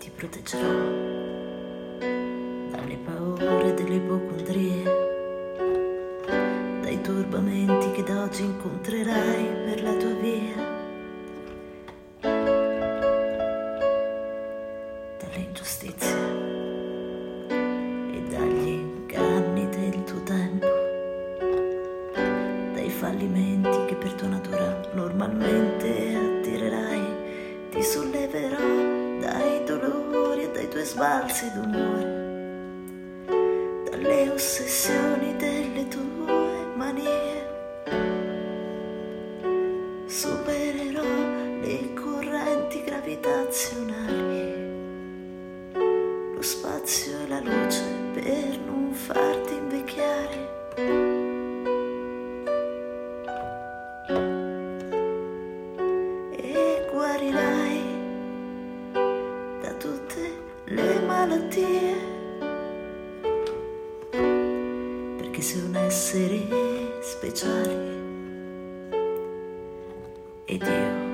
ti proteggerò dalle paure delle ipocondrie, dai turbamenti che da oggi incontrerai per la tua via, dalle ingiustizie e dagli inganni del tuo tempo, dai fallimenti che per tua natura normalmente attirerai, sbalzi d'umore, dalle ossessioni delle tue manie. Supererò le correnti gravitazionali, lo spazio e la luce per non farti invecchiare. E guarirai malattie. Perché sei un essere speciale ed io